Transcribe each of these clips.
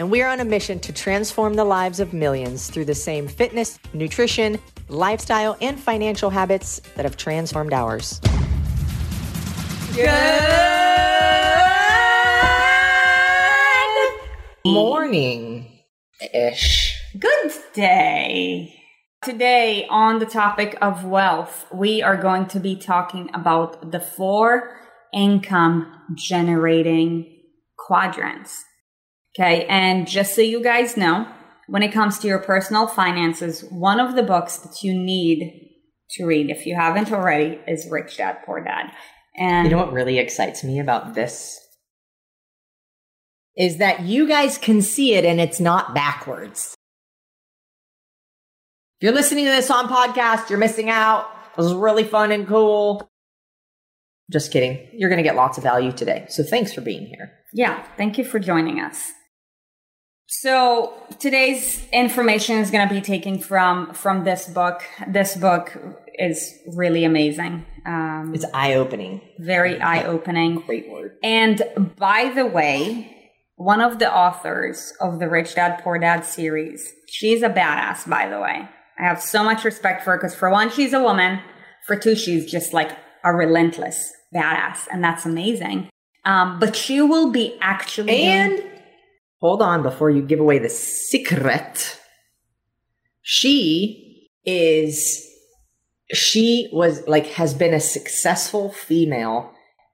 And we are on a mission to transform the lives of millions through the same fitness, nutrition, lifestyle, and financial habits that have transformed ours. Good morning ish. Good day. Today, on the topic of wealth, we are going to be talking about the four income generating quadrants. Okay. And just so you guys know, when it comes to your personal finances, one of the books that you need to read, if you haven't already, is Rich Dad Poor Dad. And you know what really excites me about this? Is that you guys can see it and it's not backwards. If you're listening to this on podcast, you're missing out. This is really fun and cool. Just kidding. You're going to get lots of value today. So thanks for being here. Yeah, thank you for joining us. So today's information is going to be taken from from this book. This book is really amazing. Um, it's eye opening. Very eye opening. Great word. And by the way, one of the authors of the Rich Dad Poor Dad series, she's a badass. By the way, I have so much respect for her because for one, she's a woman. For two, she's just like a relentless badass, and that's amazing. Um, but she will be actually and. Doing- hold on before you give away the secret. She is, she was like, has been a successful female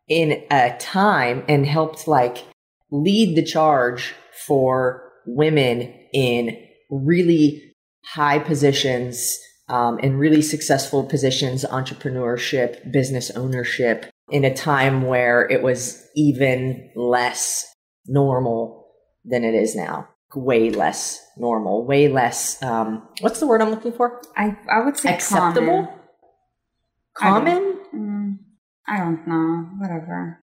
in a time and helped like lead the charge for women in really high positions um, and really successful positions, entrepreneurship, business ownership in a time where it was even less normal than it is now. Way less normal, way less, um, what's the word I'm looking for? I, I would say acceptable. Common? I don't, mm, I don't know. Whatever.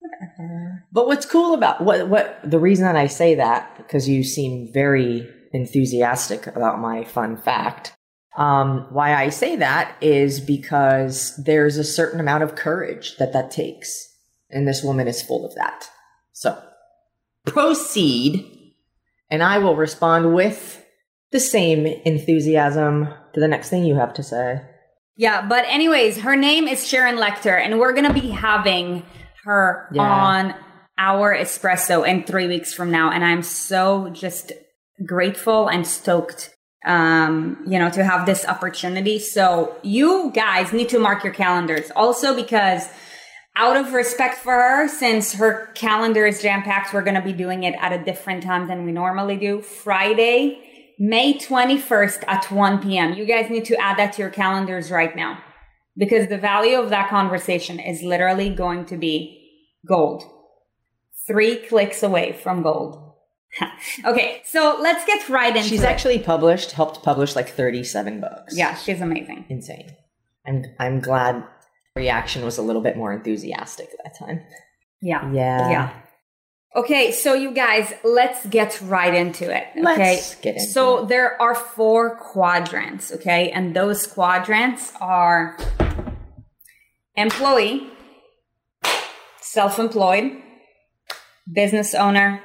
Whatever. But what's cool about what what the reason that I say that because you seem very enthusiastic about my fun fact. Um, why I say that is because there's a certain amount of courage that that takes, and this woman is full of that. So proceed, and I will respond with the same enthusiasm to the next thing you have to say. Yeah, but anyways, her name is Sharon Lechter, and we're gonna be having her yeah. on our espresso in three weeks from now, and I'm so just grateful and stoked um, you know, to have this opportunity. So you guys need to mark your calendars also because out of respect for her, since her calendar is jam packed, we're going to be doing it at a different time than we normally do. Friday, May 21st at 1 p.m. You guys need to add that to your calendars right now because the value of that conversation is literally going to be gold. Three clicks away from gold. okay, so let's get right into She's it. actually published, helped publish like 37 books. Yeah, she's amazing. Insane. I'm I'm glad reaction was a little bit more enthusiastic at that time. Yeah. Yeah. Yeah. Okay, so you guys, let's get right into it. Okay. Let's get into so it. there are four quadrants, okay? And those quadrants are employee, self-employed, business owner,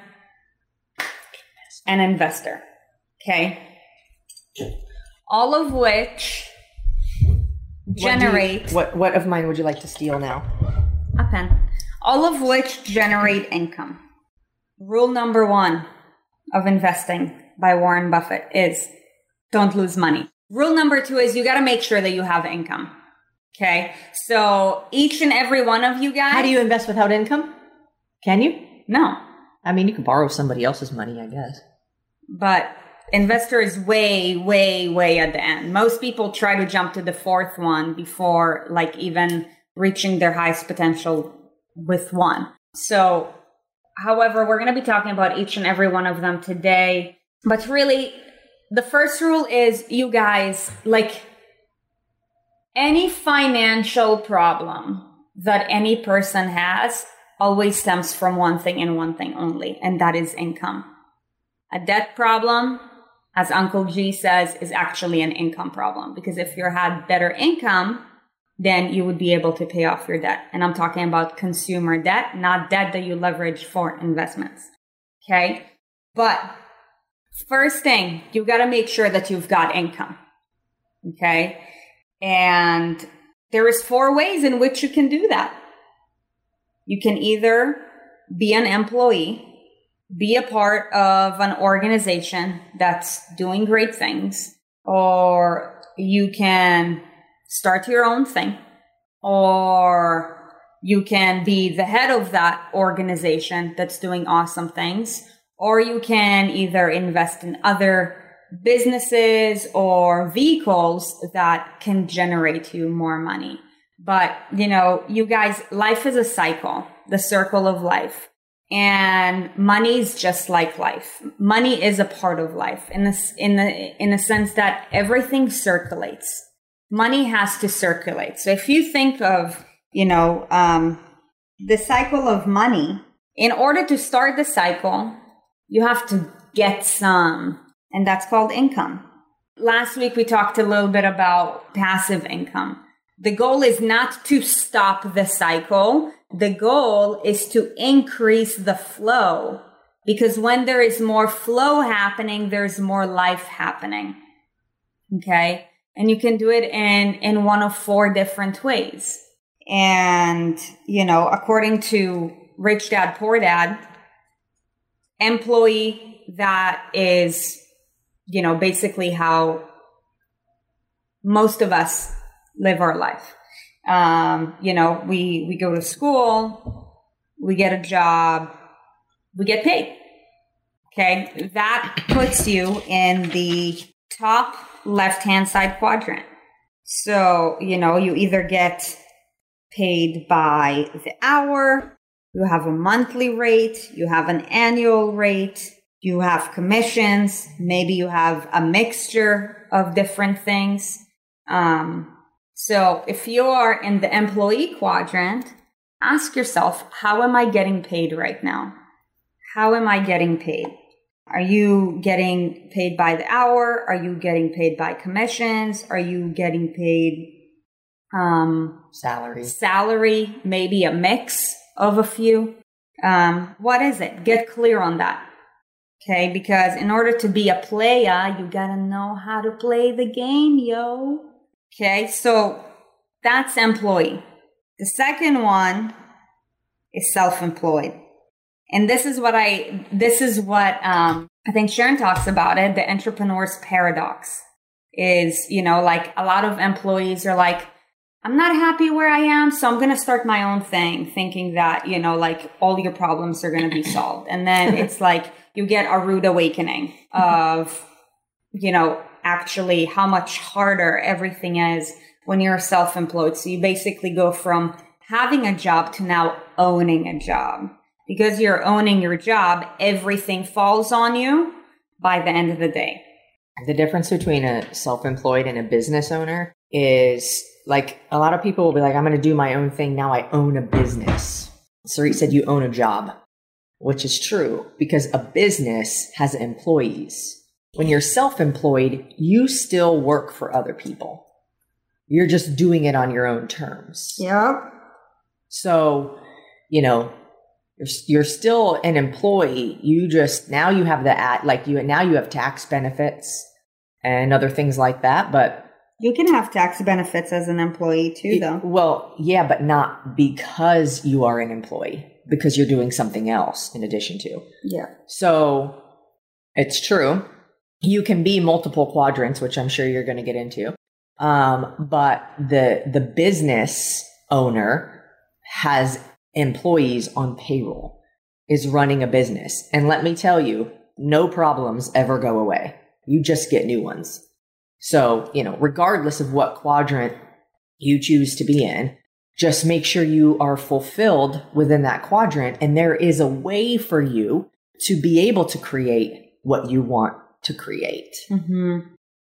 and investor. Okay? All of which generate. What, you, what, what of mine would you like to steal now? A pen. All of which generate income. Rule number one of investing by Warren Buffett is don't lose money. Rule number two is you got to make sure that you have income. Okay. So each and every one of you guys. How do you invest without income? Can you? No. I mean, you can borrow somebody else's money, I guess. But investor is way, way, way at the end. Most people try to jump to the fourth one before like even reaching their highest potential with one. So, however, we're going to be talking about each and every one of them today. But really, the first rule is you guys like any financial problem that any person has always stems from one thing and one thing only, and that is income. A debt problem, as Uncle G says, is actually an income problem because if you had better income, then you would be able to pay off your debt. And I'm talking about consumer debt, not debt that you leverage for investments. Okay. But first thing, you got to make sure that you've got income. Okay. And there is four ways in which you can do that. You can either be an employee, be a part of an organization that's doing great things, or you can start your own thing, or you can be the head of that organization that's doing awesome things, or you can either invest in other businesses or vehicles that can generate you more money. But, you know, you guys, life is a cycle, the circle of life. And money is just like life. Money is a part of life in the, in the, in the sense that everything circulates. Money has to circulate. So if you think of, you know, um, the cycle of money, in order to start the cycle, you have to get some and that's called income. Last week, we talked a little bit about passive income. The goal is not to stop the cycle. The goal is to increase the flow because when there is more flow happening, there's more life happening. Okay. And you can do it in, in one of four different ways. And, you know, according to Rich Dad Poor Dad, employee that is you know, basically how most of us live our life. Um, you know, we, we go to school, we get a job, we get paid. Okay. That puts you in the top left hand side quadrant. So, you know, you either get paid by the hour, you have a monthly rate, you have an annual rate, you have commissions, maybe you have a mixture of different things. Um, so if you are in the employee quadrant, ask yourself, how am I getting paid right now? How am I getting paid? Are you getting paid by the hour? Are you getting paid by commissions? Are you getting paid um, salary? Salary, maybe a mix of a few. Um, what is it? Get clear on that. Okay, because in order to be a player, you gotta know how to play the game, yo. Okay, so that's employee. The second one is self-employed. And this is what I, this is what, um, I think Sharon talks about it, the entrepreneur's paradox is, you know, like a lot of employees are like, I'm not happy where I am, so I'm going to start my own thing, thinking that, you know, like all your problems are going to be solved. And then it's like, you get a rude awakening of, you know, actually how much harder everything is when you're self employed. So you basically go from having a job to now owning a job. Because you're owning your job, everything falls on you by the end of the day. The difference between a self employed and a business owner is like a lot of people will be like, I'm going to do my own thing. Now I own a business. Sarit said you own a job which is true because a business has employees. When you're self employed, you still work for other people. You're just doing it on your own terms. Yep. So, you know, you're, you're still an employee. You just, now you have the at, like you, and now you have tax benefits and other things like that. But you can have tax benefits as an employee too, though. Well, yeah, but not because you are an employee because you're doing something else in addition to. Yeah. So it's true. You can be multiple quadrants, which I'm sure you're going to get into. Um, but the, the business owner has employees on payroll, is running a business. And let me tell you, no problems ever go away. You just get new ones. So, you know, regardless of what quadrant you choose to be in, just make sure you are fulfilled within that quadrant. And there is a way for you to be able to create what you want to create. Mm-hmm.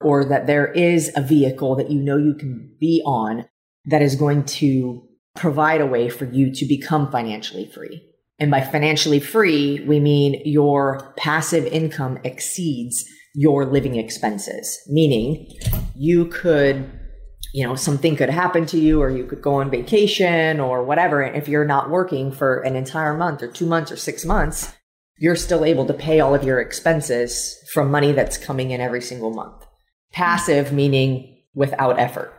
or that there is a vehicle that you know you can be on that is going to provide a way for you to become financially free. And by financially free, we mean your passive income exceeds your living expenses, meaning you could, you know, something could happen to you or you could go on vacation or whatever. And if you're not working for an entire month or two months or six months, you're still able to pay all of your expenses from money that's coming in every single month. Passive meaning without effort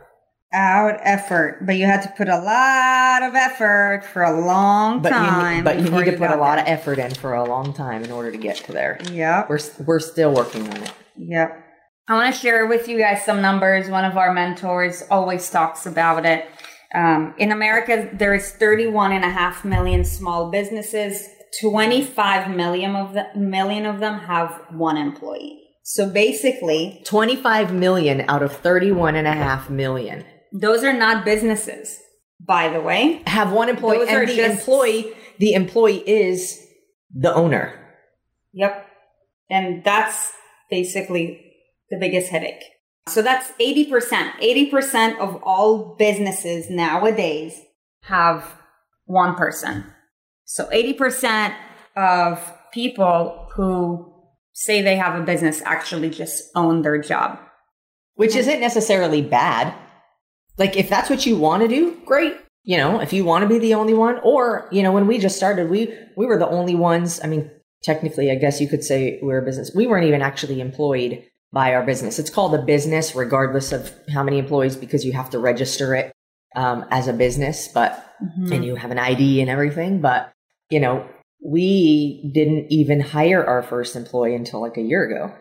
out effort, but you had to put a lot of effort for a long but time. You, but you need to put a lot there. of effort in for a long time in order to get to there. Yep. We're, we're still working on it. Yep. I want to share with you guys some numbers. One of our mentors always talks about it. Um, in America, there is 31 and a half million small businesses. 25 million of, the, million of them have one employee. So basically, 25 million out of 31 and a half million those are not businesses, by the way. Have one employee Those and the just... employee, the employee is the owner. Yep. And that's basically the biggest headache. So that's 80%. 80% of all businesses nowadays have one person. So 80% of people who say they have a business actually just own their job. Which isn't necessarily bad. Like if that's what you want to do, great. You know, if you want to be the only one or, you know, when we just started, we we were the only ones, I mean, technically, I guess you could say we're a business. We weren't even actually employed by our business. It's called a business regardless of how many employees because you have to register it um, as a business, but mm-hmm. and you have an ID and everything, but you know, we didn't even hire our first employee until like a year ago.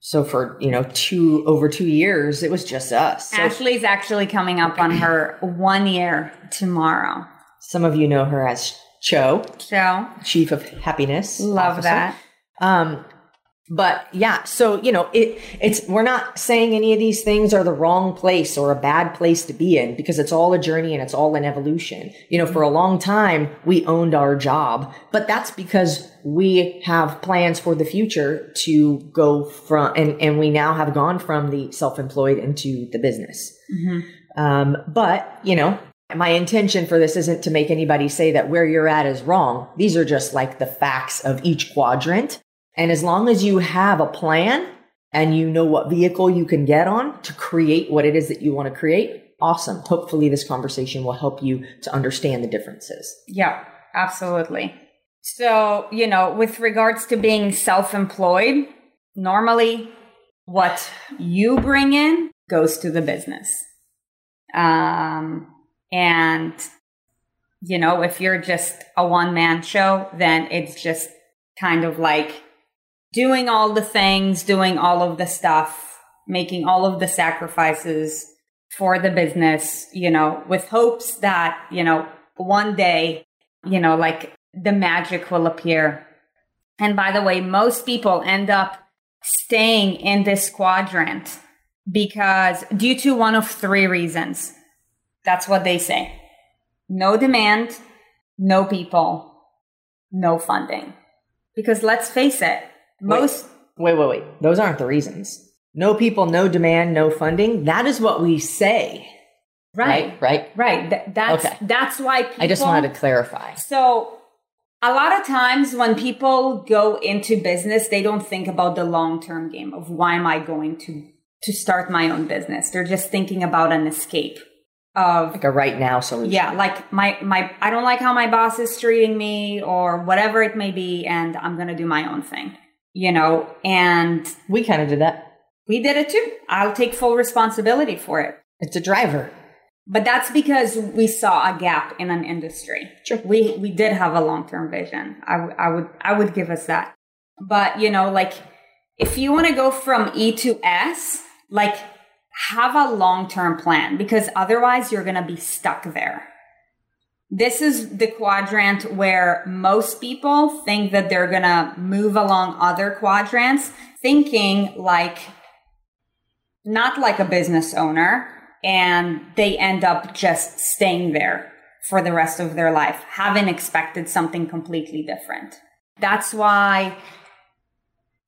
So for, you know, two over two years, it was just us. So Ashley's actually coming up on her one year tomorrow. Some of you know her as Cho. Cho. Chief of Happiness. Love officer. that. Um, but yeah so you know it it's we're not saying any of these things are the wrong place or a bad place to be in because it's all a journey and it's all an evolution you know for a long time we owned our job but that's because we have plans for the future to go from and and we now have gone from the self-employed into the business mm-hmm. um, but you know my intention for this isn't to make anybody say that where you're at is wrong. These are just like the facts of each quadrant. And as long as you have a plan and you know what vehicle you can get on to create what it is that you want to create, awesome. Hopefully this conversation will help you to understand the differences. Yeah, absolutely. So, you know, with regards to being self-employed, normally what you bring in goes to the business. Um, and you know, if you're just a one man show, then it's just kind of like doing all the things, doing all of the stuff, making all of the sacrifices for the business, you know, with hopes that, you know, one day, you know, like the magic will appear. And by the way, most people end up staying in this quadrant because due to one of three reasons. That's what they say. No demand, no people, no funding. Because let's face it, most. Wait, wait, wait. Those aren't the reasons. No people, no demand, no funding. That is what we say. Right. Right. Right. right. Th- that's okay. that's why people, I just wanted to clarify. So a lot of times when people go into business, they don't think about the long-term game of why am I going to to start my own business. They're just thinking about an escape of like a right now solution. Yeah, like my my I don't like how my boss is treating me or whatever it may be and I'm going to do my own thing you know, and we kind of did that. We did it too. I'll take full responsibility for it. It's a driver. But that's because we saw a gap in an industry. Sure. We we did have a long term vision. I, w- I would I would give us that. But you know, like if you want to go from E to S, like have a long term plan because otherwise you're gonna be stuck there. This is the quadrant where most people think that they're going to move along other quadrants, thinking like, not like a business owner, and they end up just staying there for the rest of their life, having expected something completely different. That's why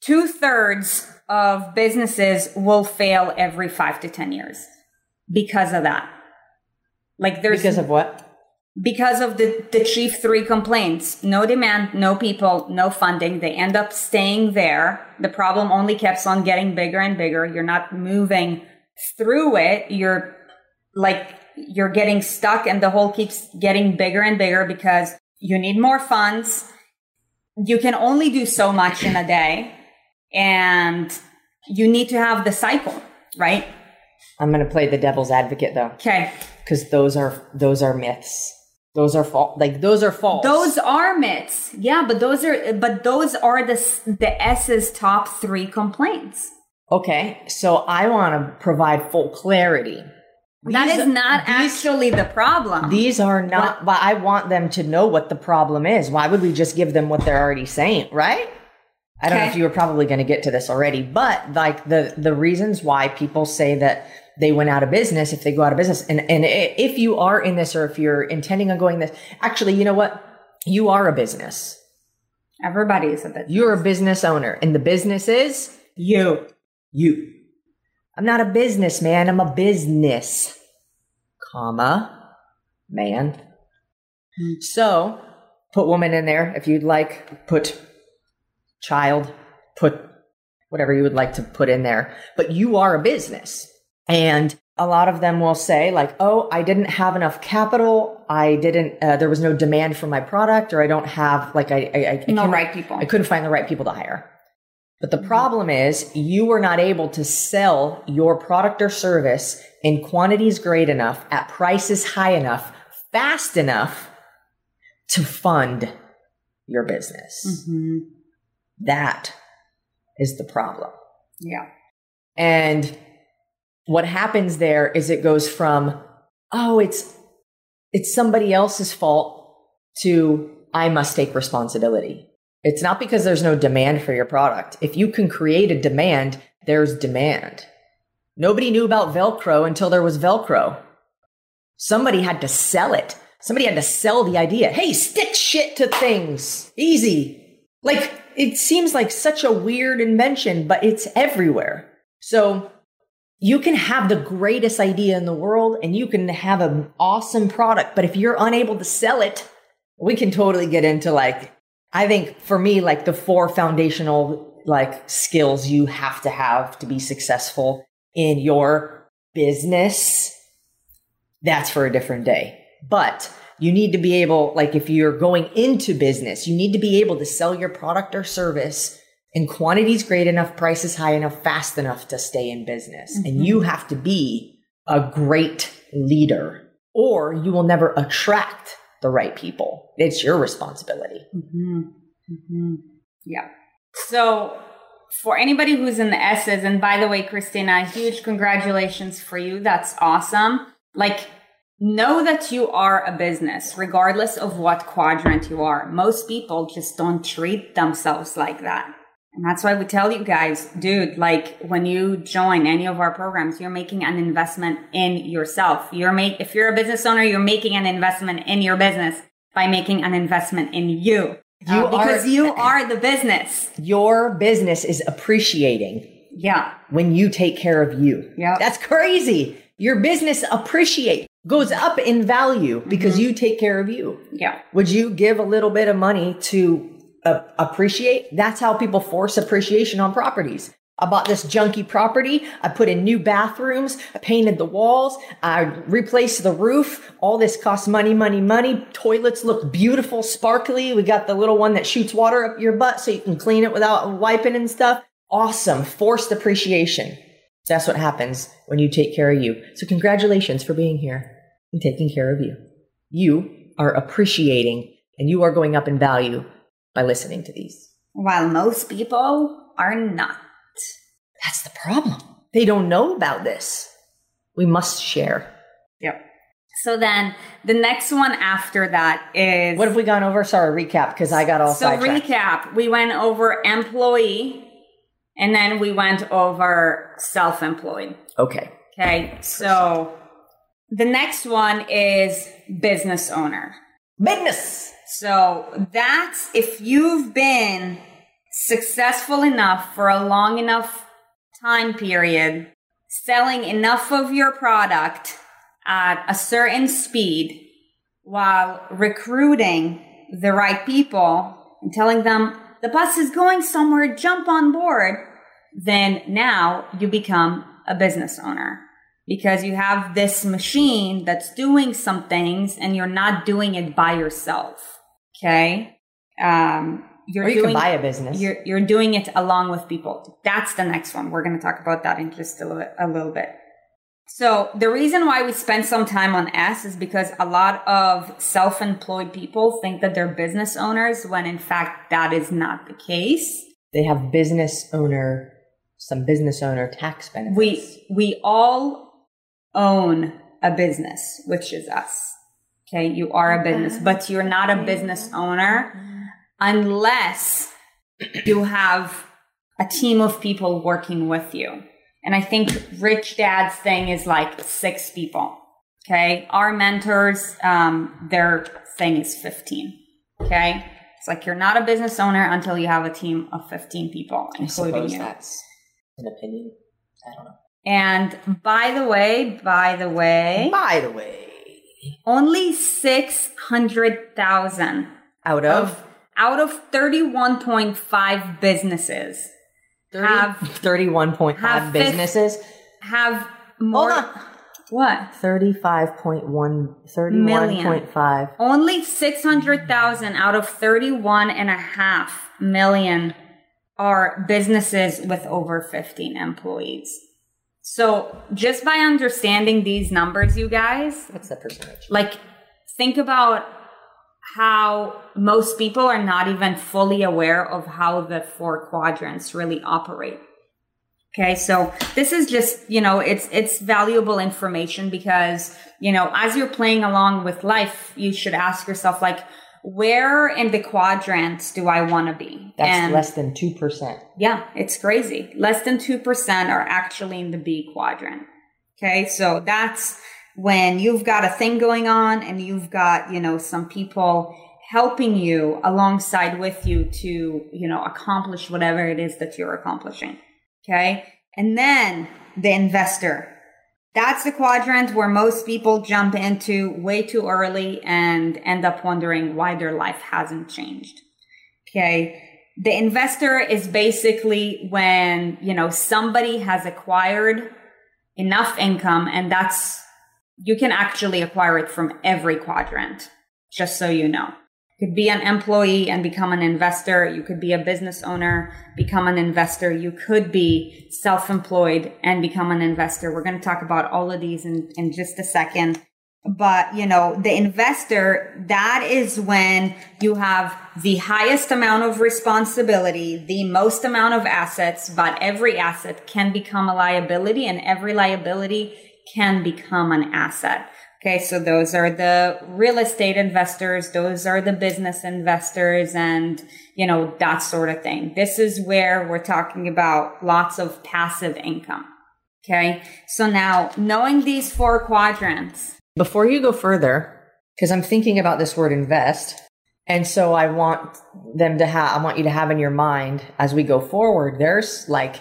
two thirds of businesses will fail every five to 10 years because of that. Like there's Because of what? Because of the, the chief three complaints. No demand no people no funding. They end up staying there. The problem only keeps on getting bigger and bigger. You're not moving through it. You're like you're getting stuck and the hole keeps getting bigger and bigger because you need more funds. You can only do so much in a day and you need to have the cycle right? I'm going to play the devil's advocate though, okay. Because those are those are myths. Those are false. Like those are false. Those are myths. Yeah, but those are but those are the the S's top 3 complaints. Okay, so I want to provide full clarity. that These- is not these- actually the problem. These are not, but I want them to know what the problem is. Why would we just give them what they're already saying, right? I don't know if you were probably going to get to this already, but like the the reasons why people say that they went out of business if they go out of business, and and if you are in this or if you're intending on going this, actually, you know what? You are a business. Everybody is a business. You're a business owner, and the business is You. you. I'm not a businessman. I'm a business, comma, man. So put woman in there if you'd like. Put child. Put whatever you would like to put in there. But you are a business. And a lot of them will say like, oh, I didn't have enough capital. I didn't, uh, there was no demand for my product or I don't have like, I, I, I No right people. I couldn't find the right people to hire. But the problem is you were not able to sell your product or service in quantities great enough, at prices high enough, fast enough to fund your business. Mhm. That is the problem. Yeah. And what happens there is it goes from, oh, it's it's somebody else's fault to I must take responsibility. It's not because there's no demand for your product. If you can create a demand, there's demand. Nobody knew about Velcro until there was Velcro. Somebody had to sell it. Somebody had to sell the idea. Hey, stick shit to things. Easy. Like, it seems like such a weird invention, but it's everywhere. So you can have the greatest idea in the world and you can have an awesome product, but if you're unable to sell it, we can totally get into like, I think for me, like the four foundational like skills you have to have to be successful in your business. That's for a different day. But you need to be able, like if you're going into business, you need to be able to sell your product or service in quantities great enough, prices high enough, fast enough to stay in business. And you have to be a great leader or you will never attract the right people. It's your responsibility. hmm hmm Yeah. So for anybody who's in the S's, and by the way, Christina, huge congratulations for you. That's awesome. Like, know that you are a business, regardless of what quadrant you are. Most people just don't treat themselves like that. And that's why we tell you guys, dude, like when you join any of our programs, you're making an investment in yourself. You're make, if you're a business owner, you're making an investment in your business by making an investment in you. You Uh, because are- you are the business. Your business is appreciating Yeah. when you take care of you. Yeah. That's crazy. Your business appreciate goes up in value because you take care of you. Yeah. Would you give a little bit of money to uh, appreciate? That's how people force appreciation on properties. I bought this junky property. I put in new bathrooms. I painted the walls. I replaced the roof. All this costs money, money, money. Toilets look beautiful, sparkly. We got the little one that shoots water up your butt so you can clean it without wiping and stuff. Awesome. Forced appreciation. That's what happens when you take care of you. So congratulations for being here and taking care of you. You are appreciating and you are going up in value by listening to these. While most people are not. That's the problem. They don't know about this. We must share. Yep. So then the next one after that is What have we gone over? Sorry, recap because I got all so sidetracked. recap. We went over employee and then we went over self-employed. Okay. Okay. So the next one is business owner. Business. So that's if you've been successful enough for a long enough time period, selling enough of your product at a certain speed while recruiting the right people and telling them the bus is going somewhere, jump on board, then now you become a business owner because you have this machine that's doing some things and you're not doing it by yourself. Okay. Um, you're or you doing, can buy a business. You're, you're doing it along with people. That's the next one. We're going to talk about that in just a little, a little bit. So the reason why we spend some time on S is because a lot of self-employed people think that they're business owners when in fact that is not the case. They have business owner, some business owner tax benefits. We, we all own a business, which is us. Okay. You are a business, but you're not a business owner unless you have a team of people working with you. And I think Rich Dad's thing is like six people. Okay. Our mentors, um, their thing is 15. Okay. It's like you're not a business owner until you have a team of 15 people, including you. That's an opinion. I don't know. And by the way, by the way, by the way, only 600,000 out of, of out of 31.5 businesses 30, have 31.5 businesses have more. Hold on. What? 35.1, 31.5. Only 600,000 out of 31 and a half million are businesses with over 15 employees. So just by understanding these numbers, you guys. What's the percentage? Like, think about how most people are not even fully aware of how the four quadrants really operate. Okay, so this is just, you know, it's it's valuable information because, you know, as you're playing along with life, you should ask yourself like where in the quadrants do I want to be? That's and less than 2%. Yeah, it's crazy. Less than 2% are actually in the B quadrant. Okay, so that's when you've got a thing going on and you've got, you know, some people helping you alongside with you to, you know, accomplish whatever it is that you're accomplishing. Okay. And then the investor. That's the quadrant where most people jump into way too early and end up wondering why their life hasn't changed. Okay. The investor is basically when, you know, somebody has acquired enough income and that's you can actually acquire it from every quadrant, just so you know. Could be an employee and become an investor. You could be a business owner, become an investor. You could be self-employed and become an investor. We're going to talk about all of these in, in just a second. But, you know, the investor, that is when you have the highest amount of responsibility, the most amount of assets, but every asset can become a liability and every liability can become an asset. Okay, so those are the real estate investors, those are the business investors, and you know, that sort of thing. This is where we're talking about lots of passive income. Okay, so now knowing these four quadrants. Before you go further, because I'm thinking about this word invest, and so I want them to have, I want you to have in your mind as we go forward, there's like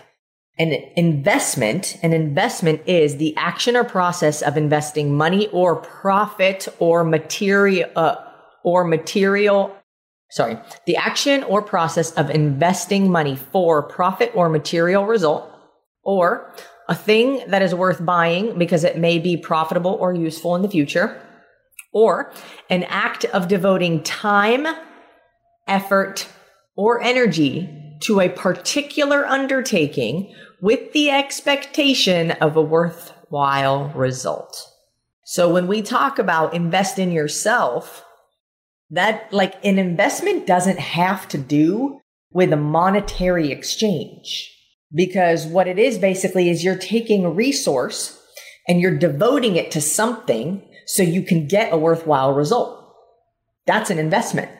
an investment, an investment is the action or process of investing money or profit or material, uh, or material, sorry, the action or process of investing money for profit or material result or a thing that is worth buying because it may be profitable or useful in the future or an act of devoting time, effort, or energy to a particular undertaking with the expectation of a worthwhile result. So when we talk about invest in yourself, that like an investment doesn't have to do with a monetary exchange because what it is basically is you're taking a resource and you're devoting it to something so you can get a worthwhile result. That's an investment.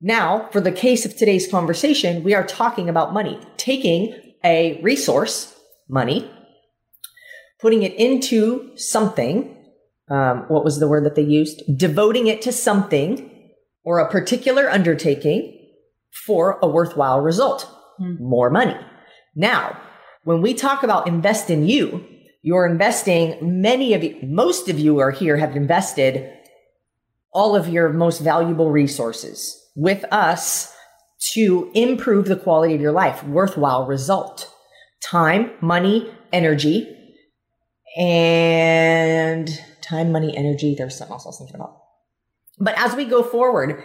Now, for the case of today's conversation, we are talking about money, taking a resource, money, putting it into something. Um, what was the word that they used? Devoting it to something or a particular undertaking for a worthwhile result, mm. more money. Now, when we talk about invest in you, you're investing, many of you, most of you are here have invested all of your most valuable resources with us to improve the quality of your life, worthwhile result, time, money, energy, and time, money, energy. There's something else I was thinking about. But as we go forward,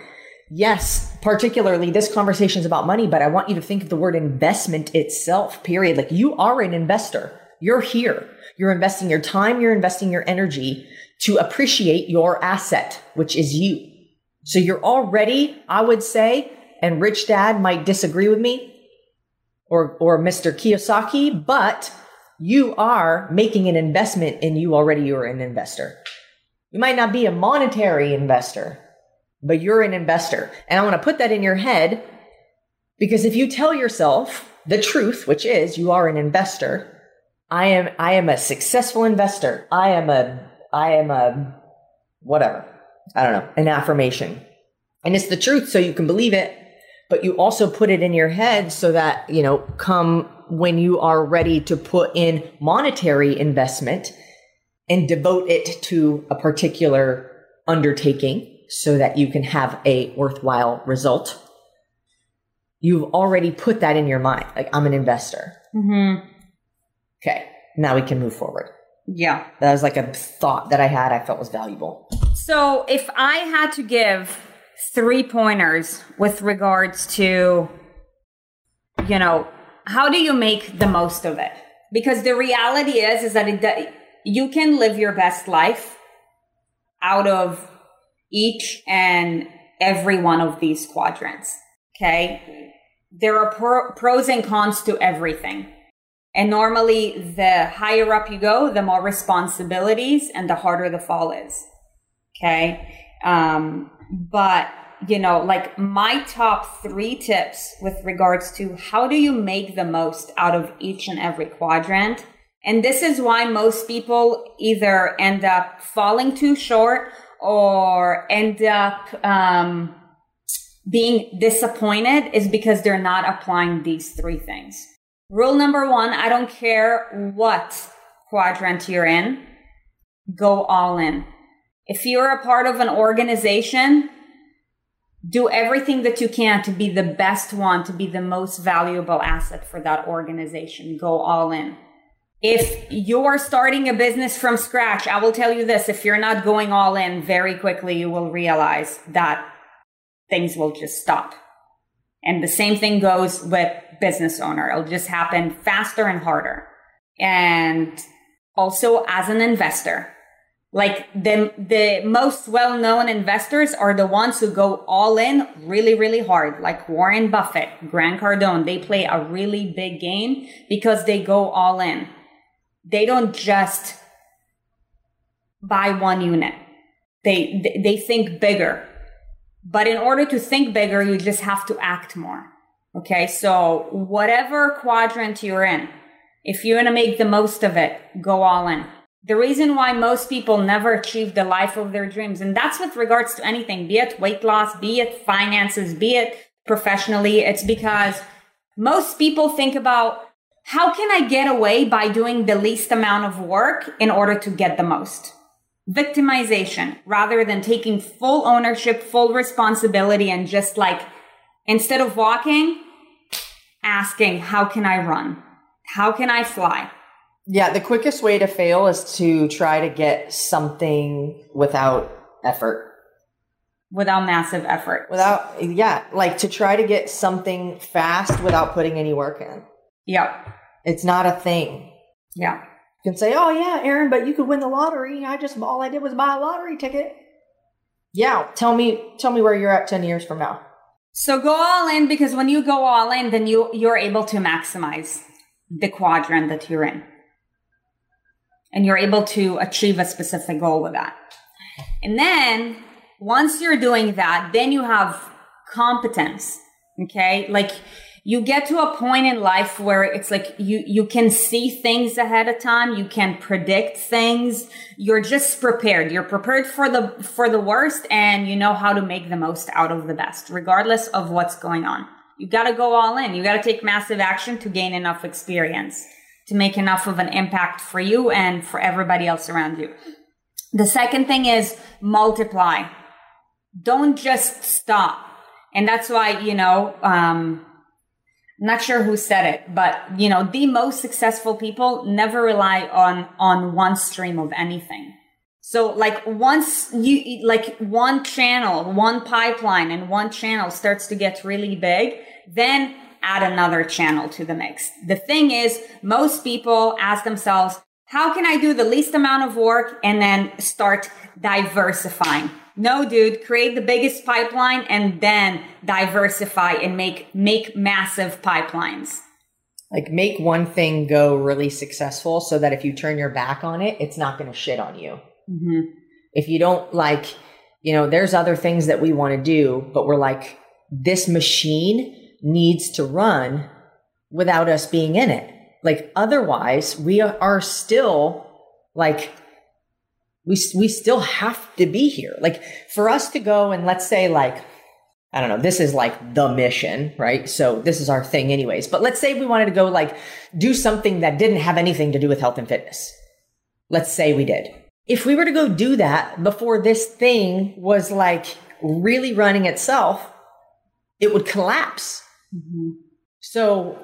yes, particularly this conversation is about money, but I want you to think of the word investment itself, period. Like you are an investor. You're here. You're investing your time. You're investing your energy to appreciate your asset, which is you. So you're already, I would say, and Rich Dad might disagree with me or, or Mr. Kiyosaki, but you are making an investment in you already. You're an investor. You might not be a monetary investor, but you're an investor. And I want to put that in your head because if you tell yourself the truth, which is you are an investor, I am, I am a successful investor. I am a, I am a, whatever. I don't know, an affirmation. And it's the truth so you can believe it, but you also put it in your head so that, you know, come when you are ready to put in monetary investment and devote it to a particular undertaking so that you can have a worthwhile result. You've already put that in your mind. Like, I'm an investor. Mm-hmm. Okay. Now we can move forward. Yeah. That was like a thought that I had I felt was valuable. So if I had to give three pointers with regards to, you know, how do you make the most of it? Because the reality is, is that it, you can live your best life out of each and every one of these quadrants. Okay. There are pro- pros and cons to everything. And normally the higher up you go, the more responsibilities and the harder the fall is. Okay. Um, but you know, like my top three tips with regards to how do you make the most out of each and every quadrant. And this is why most people either end up falling too short or end up, um, being disappointed is because they're not applying these three things. Rule number one, I don't care what quadrant you're in, go all in. If you're a part of an organization, do everything that you can to be the best one, to be the most valuable asset for that organization. Go all in. If you're starting a business from scratch, I will tell you this, if you're not going all in very quickly, you will realize that things will just stop. And the same thing goes with business owner. It'll just happen faster and harder. And also as an investor, like the the most well-known investors are the ones who go all in really really hard like warren buffett grant cardone. They play a really big game because they go all in. They don't just buy one unit. They they think bigger. But in order to think bigger you just have to act more. Okay? So whatever quadrant you're in if you want to make the most of it go all in the reason why most people never achieve the life of their dreams. And that's with regards to anything, be it weight loss, be it finances, be it professionally. It's because most people think about how can I get away by doing the least amount of work in order to get the most? Victimization rather than taking full ownership, full responsibility and just like instead of walking, asking, how can I run? How can I fly? Yeah, the quickest way to fail is to try to get something without effort. Without massive effort. Without, yeah, like to try to get something fast without putting any work in. Yeah. It's not a thing. Yeah. You can say, oh, yeah, Aaron, but you could win the lottery. I just, all I did was buy a lottery ticket. Yeah. Tell me, tell me where you're at 10 years from now. So go all in because when you go all in, then you, you're able to maximize the quadrant that you're in and you're able to achieve a specific goal with that. And then once you're doing that, then you have competence. Okay. Like you get to a point in life where it's like you you can see things ahead of time you can predict things you're just prepared you're prepared for the for the worst and you know how to make the most out of the best regardless of what's going on you got to go all in you got to take massive action to gain enough experience to make enough of an impact for you and for everybody else around you. The second thing is multiply. Don't just stop. And that's why you know um not sure who said it, but you know, the most successful people never rely on, on one stream of anything. So like once you, like one channel, one pipeline and one channel starts to get really big, then add another channel to the mix. The thing is, most people ask themselves, how can I do the least amount of work and then start diversifying? No, dude, create the biggest pipeline and then diversify and make, make massive pipelines. Like make one thing go really successful so that if you turn your back on it, it's not going to shit on you. Mm-hmm. If you don't like, you know, there's other things that we want to do, but we're like, this machine needs to run without us being in it. Like otherwise we are still like we, we still have to be here. Like for us to go and let's say like, I don't know, this is like the mission, right? So this is our thing anyways. But let's say we wanted to go like do something that didn't have anything to do with health and fitness. Let's say we did. If we were to go do that before this thing was like really running itself, it would collapse. Mm-hmm. So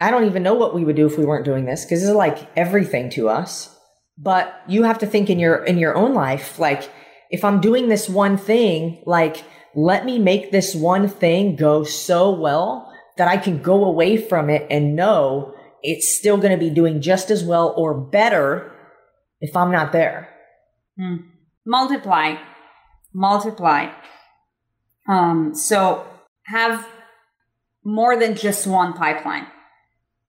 I don't even know what we would do if we weren't doing this because is like everything to us. But you have to think in your, in your own life, like, if I'm doing this one thing, like, let me make this one thing go so well that I can go away from it and know it's still going to be doing just as well or better if I'm not there. Hmm. Multiply, multiply. Um, so have more than just one pipeline.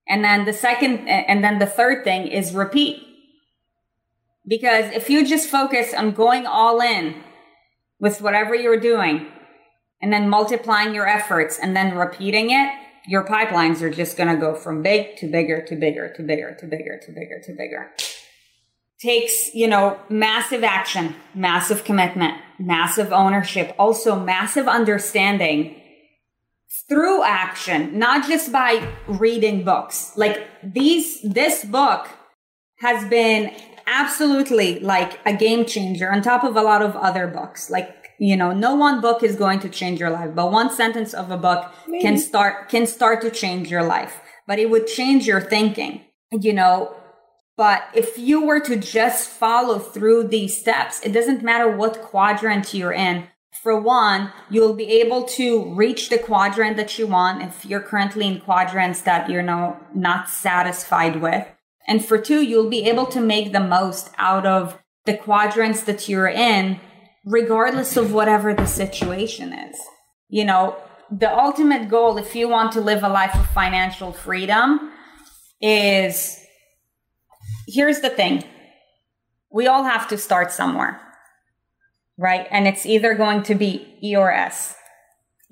And then the second, and then the third thing is repeat. Because if you just focus on going all in with whatever you're doing and then multiplying your efforts and then repeating it, your pipelines are just going to go from big to bigger to bigger to bigger to bigger to bigger to bigger. Takes, you know, massive action, massive commitment, massive ownership, also massive understanding through action, not just by reading books. Like these, this book has been absolutely like a game changer on top of a lot of other books. Like, you know, no one book is going to change your life, but one sentence of a book Maybe. can start, can start to change your life, but it would change your thinking, you know. But if you were to just follow through these steps, it doesn't matter what quadrant you're in. For one, you'll be able to reach the quadrant that you want if you're currently in quadrants that you're no, not satisfied with. And for two, you'll be able to make the most out of the quadrants that you're in, regardless of whatever the situation is. You know, the ultimate goal, if you want to live a life of financial freedom, is here's the thing we all have to start somewhere, right? And it's either going to be E or S.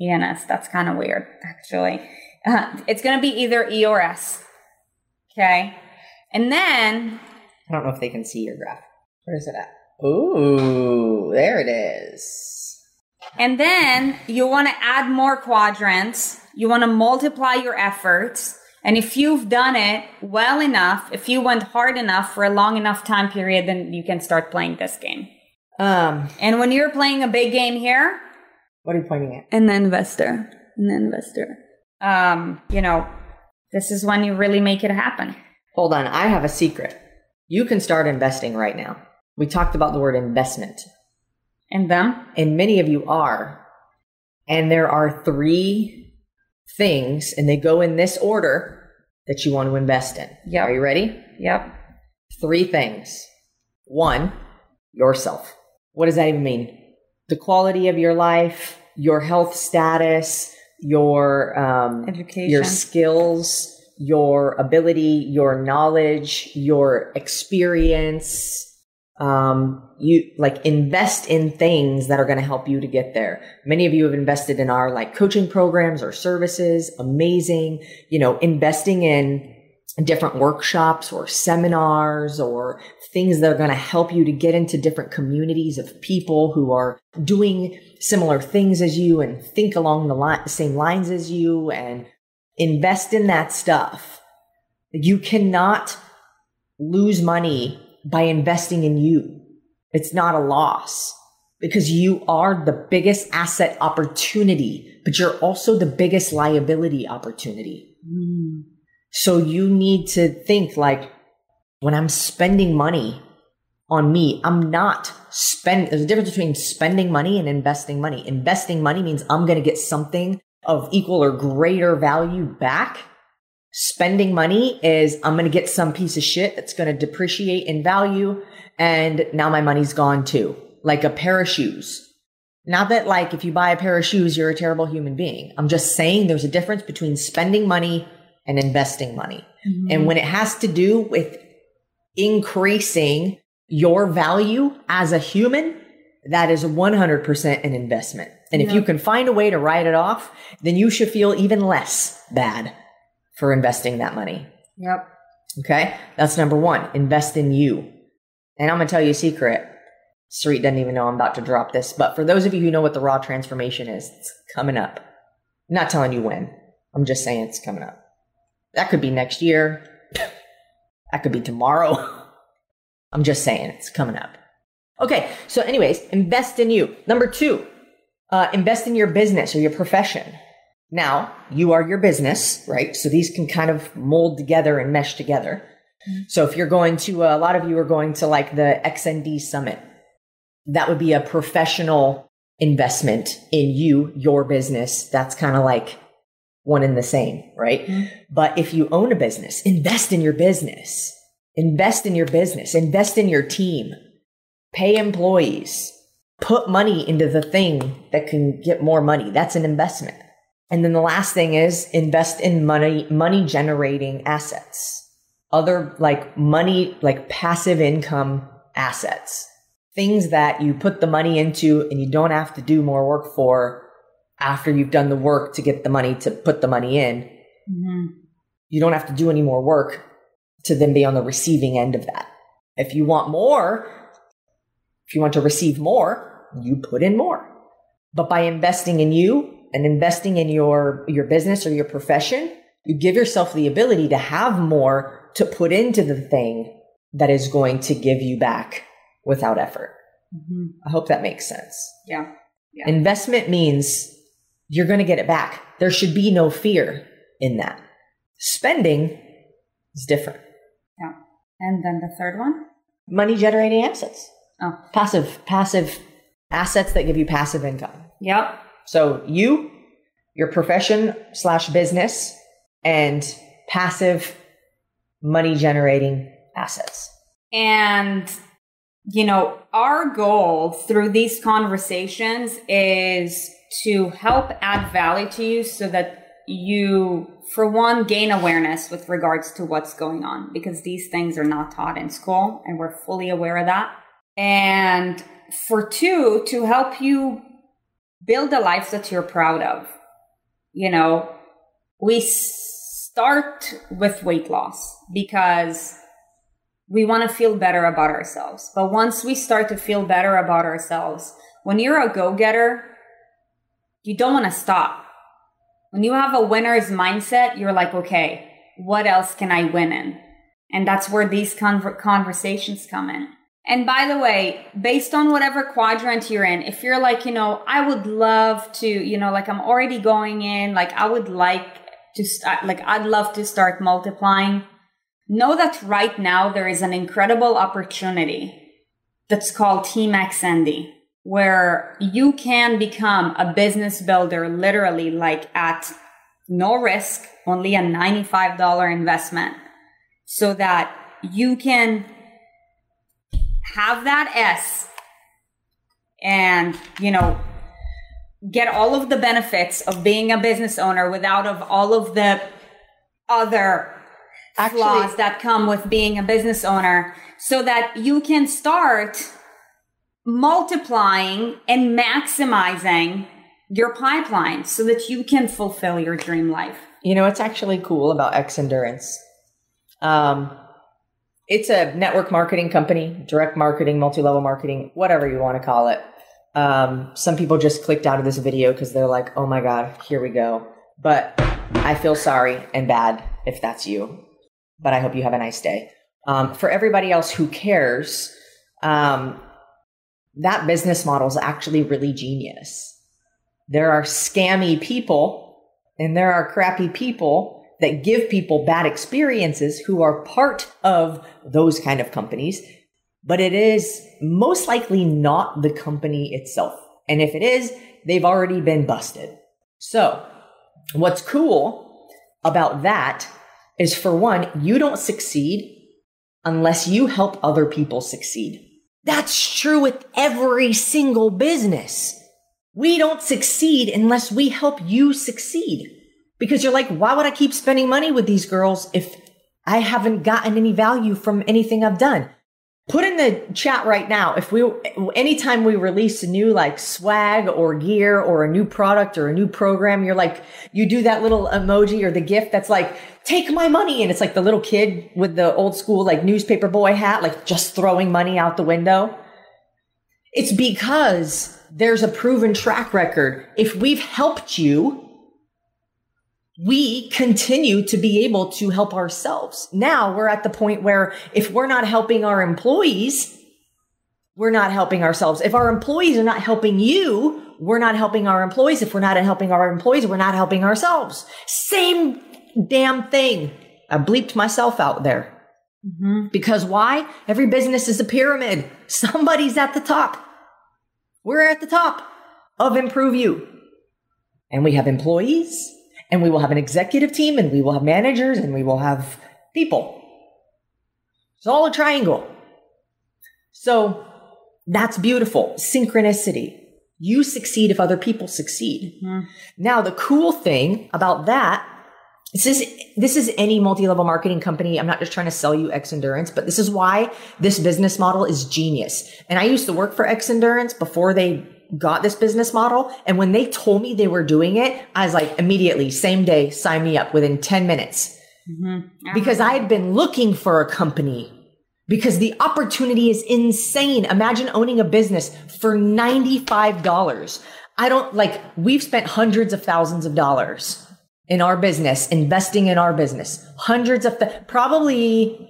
ENS, that's kind of weird, actually. Uh, it's going to be either E or S. Okay. And then I don't know if they can see your graph. Where is it at? Ooh, there it is. And then you want to add more quadrants. You want to multiply your efforts. And if you've done it well enough, if you went hard enough for a long enough time period, then you can start playing this game. Um, and when you're playing a big game here, what are you pointing at? An investor, an investor. Um, you know, this is when you really make it happen. Hold on, I have a secret. You can start investing right now. We talked about the word investment. And them? And many of you are. And there are three things, and they go in this order that you want to invest in. Yeah. Are you ready? Yep. Three things. One, yourself. What does that even mean? The quality of your life, your health status, your um, education, your skills, your ability, your knowledge, your experience, Um, you like invest in things that are going to help you to get there. Many of you have invested in our like coaching programs or services. Amazing. You know, investing in different workshops or seminars or things that are going to help you to get into different communities of people who are doing similar things as you and think along the, the same lines as you and invest in that stuff. You cannot lose money by investing in you. It's not a loss because you are the biggest asset opportunity, but you're also the biggest liability opportunity. Mm. So you need to think like when I'm spending money on me, I'm not spend. There's a difference between spending money and investing money. Investing money means I'm going to get something of equal or greater value back. Spending money is I'm going to get some piece of shit that's going to depreciate in value. And now my money's gone too. Like a pair of shoes. Not that like if you buy a pair of shoes, you're a terrible human being. I'm just saying there's a difference between spending money and investing money. Mm-hmm. And when it has to do with increasing your value as a human, that is 100% an investment. And yeah. if you can find a way to write it off, then you should feel even less bad for investing that money. Yep. Okay. That's number one. Invest in you. And I'm going to tell you a secret. Street doesn't even know I'm about to drop this, but for those of you who know what the raw transformation is, it's coming up. I'm not telling you when. I'm just saying it's coming up. That could be next year. That could be tomorrow. I'm just saying it's coming up. Okay. So anyways, invest in you. Number two, uh, invest in your business or your profession. Now you are your business, right? So these can kind of mold together and mesh together. Mm-hmm. So if you're going to, uh, a lot of you are going to like the XND summit, that would be a professional investment in you, your business. That's kind of like one and the same, right? Mm-hmm. But if you own a business, invest in your business, invest in your business, invest in your team, pay employees, put money into the thing that can get more money. That's an investment. And then the last thing is invest in money, money generating assets, other like money, like passive income assets, things that you put the money into and you don't have to do more work for after you've done the work to get the money to put the money in. Mm-hmm. You don't have to do any more work to then be on the receiving end of that. If you want more, if you want to receive more, you put in more. But by investing in you and investing in your, your business or your profession, you give yourself the ability to have more to put into the thing that is going to give you back without effort. Mm-hmm. I hope that makes sense. Yeah. yeah. Investment means you're going to get it back. There should be no fear in that. Spending is different. Yeah. And then the third one? Money generating assets. Oh. Passive, passive assets that give you passive income. Yep. So you, your profession slash business, and passive money generating assets. And, you know, our goal through these conversations is to help add value to you so that you, for one, gain awareness with regards to what's going on because these things are not taught in school and we're fully aware of that. And for two, to help you build a life that you're proud of. You know, we start with weight loss because we want to feel better about ourselves. But once we start to feel better about ourselves, when you're a go getter, you don't want to stop. When you have a winner's mindset, you're like, okay, what else can I win in? And that's where these conver- conversations come in. And by the way, based on whatever quadrant you're in, if you're like, you know, I would love to, you know, like I'm already going in, like I would like to start, like I'd love to start multiplying. Know that right now there is an incredible opportunity that's called Team XND where you can become a business builder literally like at no risk, only a $95 investment so that you can have that S and, you know, get all of the benefits of being a business owner without of all of the other Actually, flaws that come with being a business owner so that you can start multiplying and maximizing your pipeline so that you can fulfill your dream life. You know, it's actually cool about X Endurance. Um, it's a network marketing company, direct marketing, multi level marketing, whatever you want to call it. Um, some people just clicked out of this video because they're like, oh my God, here we go. But I feel sorry and bad if that's you. But I hope you have a nice day. Um, for everybody else who cares, um, that business model is actually really genius. There are scammy people and there are crappy people that give people bad experiences who are part of those kind of companies, but it is most likely not the company itself. And if it is, they've already been busted. So what's cool about that is for one, you don't succeed unless you help other people succeed. That's true with every single business. We don't succeed unless we help you succeed. Because you're like, why would I keep spending money with these girls if I haven't gotten any value from anything I've done? Put in the chat right now if we anytime we release a new like swag or gear or a new product or a new program, you're like you do that little emoji or the gift that's like take my money and it's like the little kid with the old school like newspaper boy hat like just throwing money out the window. It's because there's a proven track record. If we've helped you, we continue to be able to help ourselves. Now we're at the point where if we're not helping our employees, we're not helping ourselves. If our employees are not helping you, we're not helping our employees. If we're not helping our employees, we're not helping ourselves. Same damn thing. I bleeped myself out there. Mm-hmm. Because why? Every business is a pyramid. Somebody's at the top. We're at the top of Improve You. And we have employees, and we will have an executive team, and we will have managers, and we will have people. It's all a triangle. So that's beautiful. Synchronicity. You succeed if other people succeed. Mm-hmm. Now, the cool thing about that this is this is any multi-level marketing company. I'm not just trying to sell you X Endurance, but this is why this business model is genius. And I used to work for X Endurance before they got this business model. And when they told me they were doing it, I was like, immediately, same day, sign me up within 10 minutes. Mm-hmm. Because I had been looking for a company because the opportunity is insane. Imagine owning a business for $95. I don't like, we've spent hundreds of thousands of dollars in our business, investing in our business. Hundreds of, th- probably,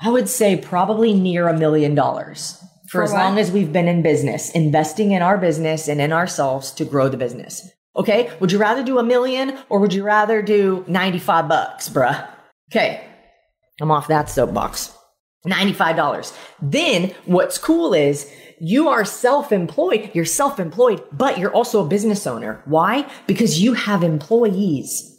I would say probably near a million dollars for, for as what? long as we've been in business, investing in our business and in ourselves to grow the business. Okay. Would you rather do a million or would you rather do 95 bucks, bruh? Okay. I'm off that soapbox. $95. Then what's cool is you are self-employed. You're self-employed, but you're also a business owner. Why? Because you have employees.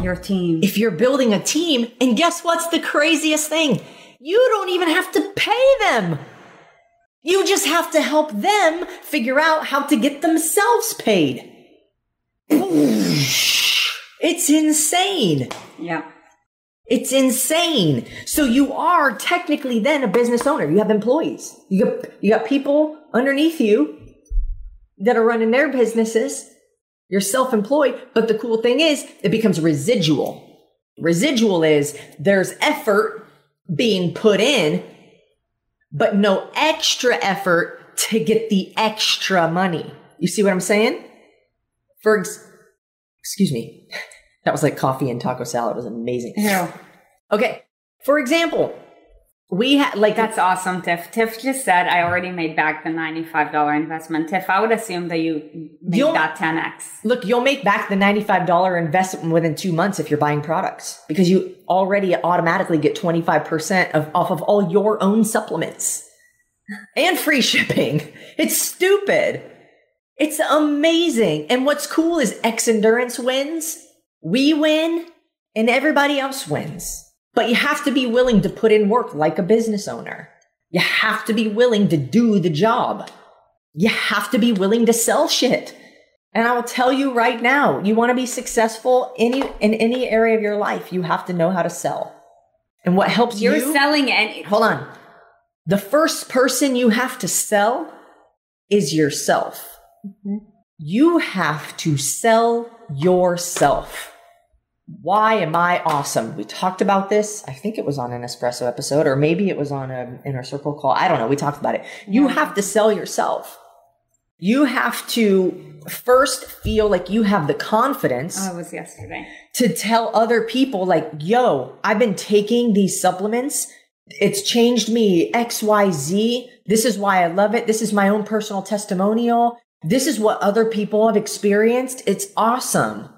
Your team. If you're building a team, and guess what's the craziest thing? You don't even have to pay them. You just have to help them figure out how to get themselves paid. It's insane. Yeah. It's insane. So you are technically then a business owner. You have employees. You got, you got people underneath you that are running their businesses. You're self-employed. But the cool thing is it becomes residual. Residual is there's effort being put in, but no extra effort to get the extra money. You see what I'm saying? For, ex- excuse me. That was like coffee and taco salad. It was amazing. Yeah. Okay. For example, we had like that's awesome, Tiff. Tiff just said I already made back the ninety-five dollar investment. Tiff, I would assume that you made that ten x. Look, you'll make back the ninety-five dollar investment within two months if you're buying products because you already automatically get twenty-five percent of off of all your own supplements and free shipping. It's stupid. It's amazing. And what's cool is X Endurance wins we win and everybody else wins. But you have to be willing to put in work like a business owner. You have to be willing to do the job. You have to be willing to sell shit. And I will tell you right now, you want to be successful any in any area of your life, you have to know how to sell. And what helps You're you selling and Hold on. The first person you have to sell is yourself. Mm-hmm. You have to sell yourself. Why am I awesome? We talked about this. I think it was on an espresso episode, or maybe it was on an inner circle call. I don't know. We talked about it. You have to sell yourself. You have to first feel like you have the confidence oh, it was yesterday. to tell other people like yo i've been taking these supplements it's changed me xyz this is why i love it this is my own personal testimonial this is what other people have experienced it's awesome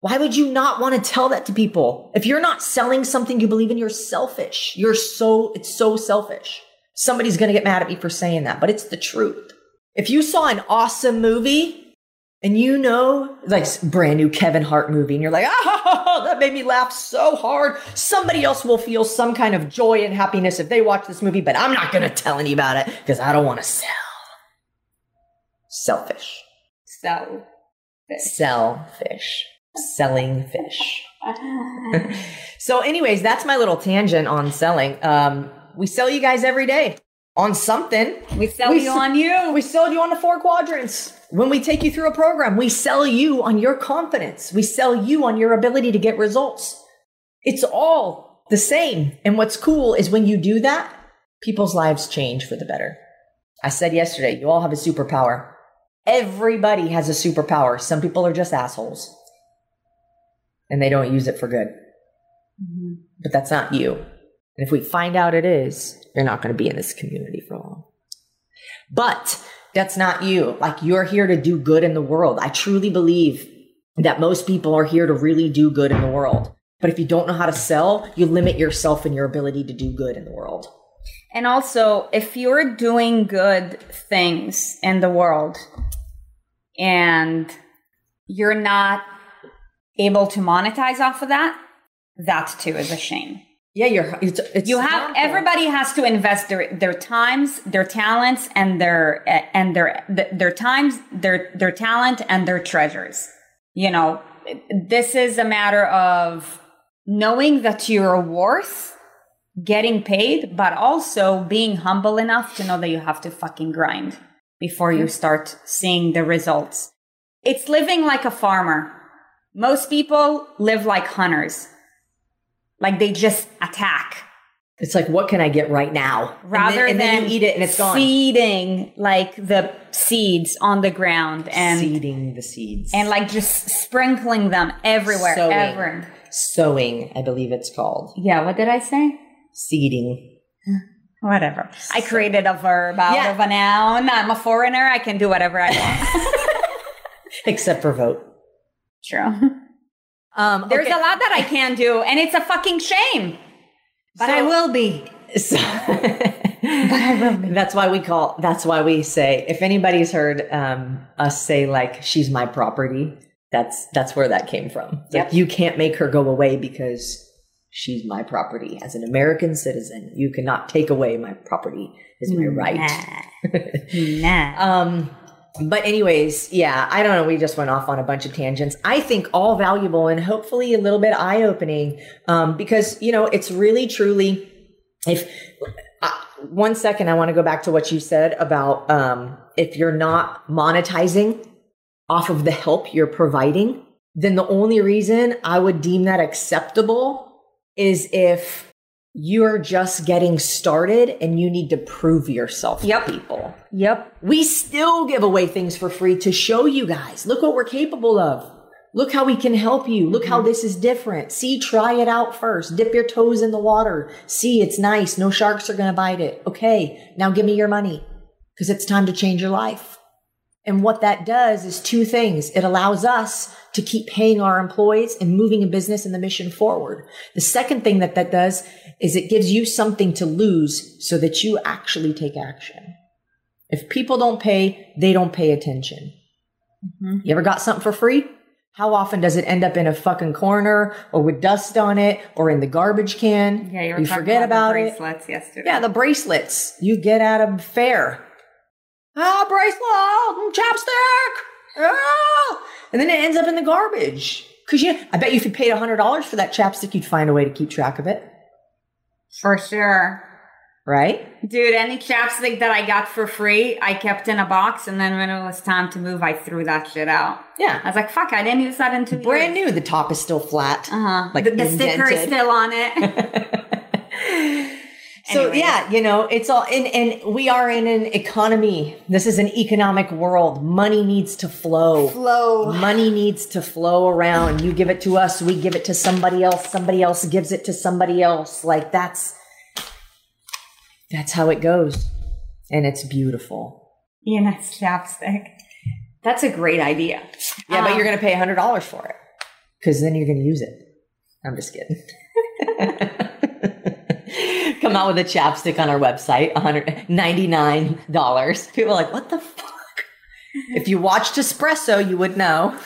why would you not want to tell that to people if you're not selling something you believe in you're selfish you're so it's so selfish somebody's going to get mad at me for saying that but it's the truth if you saw an awesome movie and you know, like brand new Kevin Hart movie, and you're like, ah, that made me laugh so hard. Somebody else will feel some kind of joy and happiness if they watch this movie, but I'm not going to tell any about it because I don't want to sell. Selfish. So Selfish. Selling fish. so, anyways, that's my little tangent on selling. Um, we sell you guys every day on something. we sell We you s- on you. We sell you on the four quadrants. When we take you through a program, we sell you on your confidence. We sell you on your ability to get results. It's all the same. And what's cool is when you do that, people's lives change for the better. I said yesterday, you all have a superpower. Everybody has a superpower. Some people are just assholes and they don't use it for good. Mm-hmm. But that's not you. And if we find out it is, you're not going to be in this community for long. But that's not you. Like you're here to do good in the world. I truly believe that most people are here to really do good in the world. But if you don't know how to sell, you limit yourself and your ability to do good in the world. And also, if you're doing good things in the world and you're not able to monetize off of that, that too is a shame. Yeah, you're. It's, it's You have harmful. everybody has to invest their their times, their talents, and their and their their times, their their talent, and their treasures. You know, this is a matter of knowing that you're worth getting paid, but also being humble enough to know that you have to fucking grind before you start seeing the results. It's living like a farmer. Most people live like hunters. Like they just attack It's like, what can I get right now? And then- rather and then, than you eat it and it's gone. feeding like the seeds on the ground and Seeding the seeds and like just sprinkling them everywhere. Sowing. Ever. sowing. I believe it's called Yeah, what did I say? seeding. Whatever. I created a verb out Yeah. of a noun. I'm a foreigner. I can do whatever I want. Except for vote. True. Um, There's okay. a lot that I can do, and it's a fucking shame. But So- I will be. So- that's why we call. That's why we say. If anybody's heard um, us say like she's my property, that's that's where that came from. It's Like Yep. you can't make her go away because she's my property. As an American citizen, you cannot take away my property. Is my right. Nah. Um, but anyways, yeah, I don't know. We just went off on a bunch of tangents. I think all valuable and hopefully a little bit eye opening. Um, because you know, it's really truly, if uh, one second, I want to go back to what you said about, um, if you're not monetizing off of the help you're providing, then the only reason I would deem that acceptable is if you're just getting started and you need to prove yourself Yep. to people. Yep. We still give away things for free to show you guys. Look what we're capable of. Look how we can help you. Look how mm-hmm. this is different. See, try it out first. Dip your toes in the water. See, it's nice. No sharks are going to bite it. Okay, now give me your money because it's time to change your life. And what that does is two things. It allows us to keep paying our employees and moving a business and the mission forward. The second thing that that does is it gives you something to lose so that you actually take action. If people don't pay, they don't pay attention. Mhm. You ever got something for free? How often does it end up in a fucking corner or with dust on it or in the garbage can? Yeah, you, you forget about, the it. bracelets yesterday. Yeah, the bracelets you get at a fair. Ah, bracelet, mm, chapstick. Ah! And then it ends up in the garbage. Cause you, I bet you if you paid hundred dollars for that chapstick, you'd find a way to keep track of it. For sure. Right? Dude, any chapstick that I got for free, I kept in a box, and then when it was time to move, I threw that shit out. Yeah. I was like, fuck, I didn't use that in two Brand years. new. The top is still flat. Uh huh. Like the, the sticker is still on it. So Anyways. yeah, you know, it's all and and we are in an economy. This is an economic world. Money needs to flow. Flow. Money needs to flow around. You give it to us, we give it to somebody else, somebody else gives it to somebody else. Like that's that's how it goes. And it's beautiful. ENS chapstick. That's a great idea. Yeah, but Um, you're going to pay $100 for it cuz then you're going to use it. I'm just kidding. Come out with a chapstick on our website, $199. People are like, "What the fuck?" If you watched Espresso, you would know.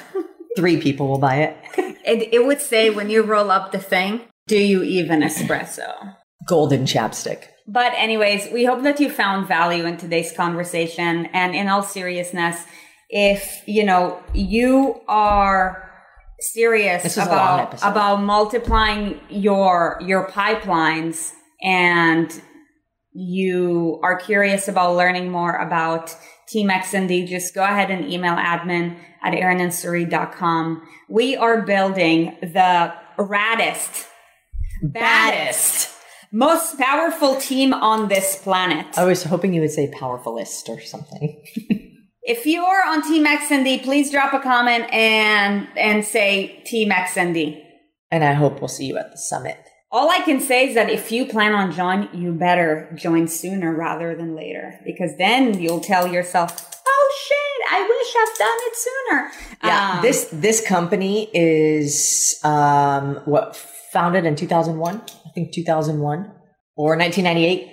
Three people will buy it. It, it would say when you roll up the thing, do you even espresso? Golden chapstick. But, anyways, we hope that you found value in today's conversation. And in all seriousness, if you know you are serious This was a long about about multiplying your your pipelines and you are curious about learning more about Team XND, just go ahead and email admin at aaronandsarit.com. We are building the raddest, baddest, most powerful team on this planet. I was hoping you would say powerfulist or something. If you are on Team XND, please drop a comment and and say Team XND. And I hope we'll see you at the summit. All I can say is that if you plan on join, you better join sooner rather than later, because then you'll tell yourself, "Oh shit, I wish I've done it sooner." Yeah, Um, this this company is um what founded in 2001, I think 2001 or 1998.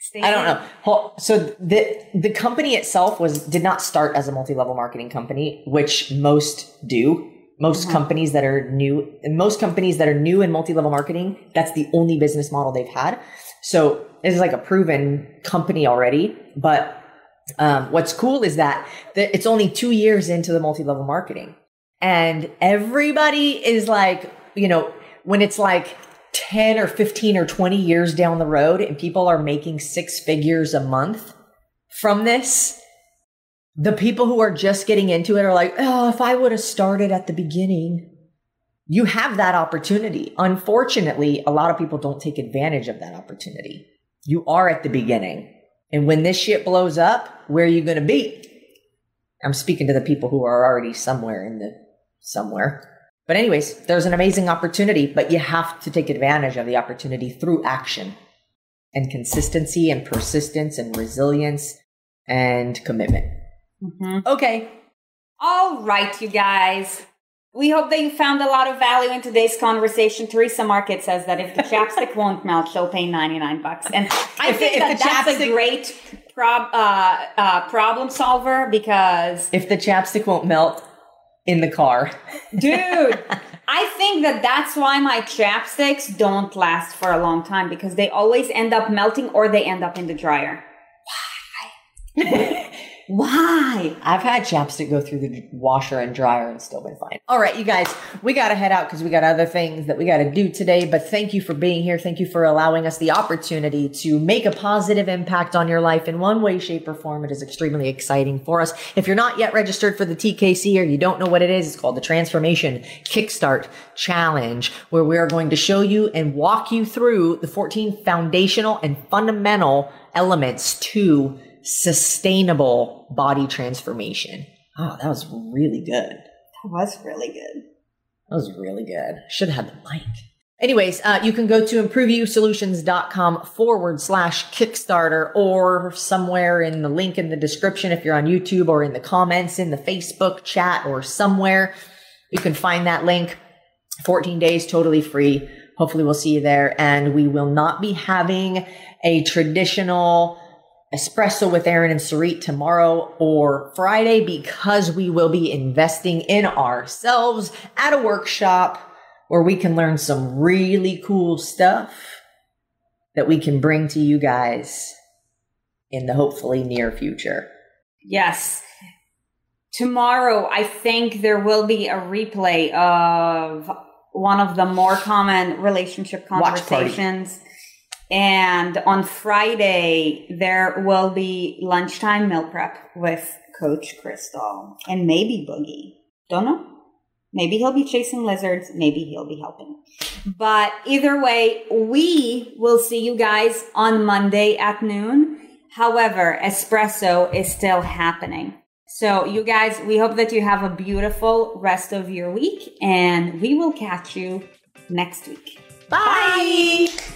Stacey? I don't know. So the the company itself was did not start as a multi-level marketing company, which most do. Most Mhm. companies that are new, and most companies that are new in multi-level marketing, that's the only business model they've had. So this is like a proven company already. But um, what's cool is that the, it's only two years into the multi-level marketing, and everybody is like, you know, when it's like 10 or 15 or 20 years down the road and people are making six figures a month from this, the people who are just getting into it are like, oh, if I would have started at the beginning, you have that opportunity. Unfortunately, a lot of people don't take advantage of that opportunity. You are at the beginning. And when this shit blows up, where are you going to be? I'm speaking to the people who are already somewhere in the somewhere. But anyways, there's an amazing opportunity, but you have to take advantage of the opportunity through action and consistency and persistence and resilience and commitment. Mhm. Okay. All right, you guys. We hope that you found a lot of value in today's conversation. Teresa Market says that if the chapstick won't melt, she'll pay 99 bucks. And I If- think if that that's a great prob- uh, uh, problem solver because, If the chapstick won't melt in the car, dude, I think that that's why my chapsticks don't last for a long time because they always end up melting or they end up in the dryer. Why? Why? I've had chapstick go through the washer and dryer and still been fine. All right, you guys, we got to head out because we got other things that we got to do today. But thank you for being here. Thank you for allowing us the opportunity to make a positive impact on your life in one way, shape, or form. It is extremely exciting for us. If you're not yet registered for the TKC or you don't know what it is, it's called the Transformation Kickstart Challenge, where we are going to show you and walk you through the 14 foundational and fundamental elements to sustainable body transformation. Oh, that was really good. That was really good. That was really good. Should have had the mic. Anyways, uh, you can go to improveyousolutions.com forward slash Kickstarter or somewhere in the link in the description if you're on YouTube or in the comments in the Facebook chat or somewhere. You can find that link. 14 days totally free. Hopefully we'll see you there. And we will not be having a traditional espresso with Aaron and Sarit tomorrow or Friday because we will be investing in ourselves at a workshop where we can learn some really cool stuff that we can bring to you guys in the hopefully near future. Yes. tomorrow, I think there will be a replay of one of the more common relationship conversations. And on Friday, there will be lunchtime meal prep with Coach Crystal and maybe Boogie. Don't know. Maybe he'll be chasing lizards. Maybe he'll be helping. But either way, we will see you guys on Monday at noon. However, espresso is still happening. So you guys, we hope that you have a beautiful rest of your week and we will catch you next week. Bye. Bye.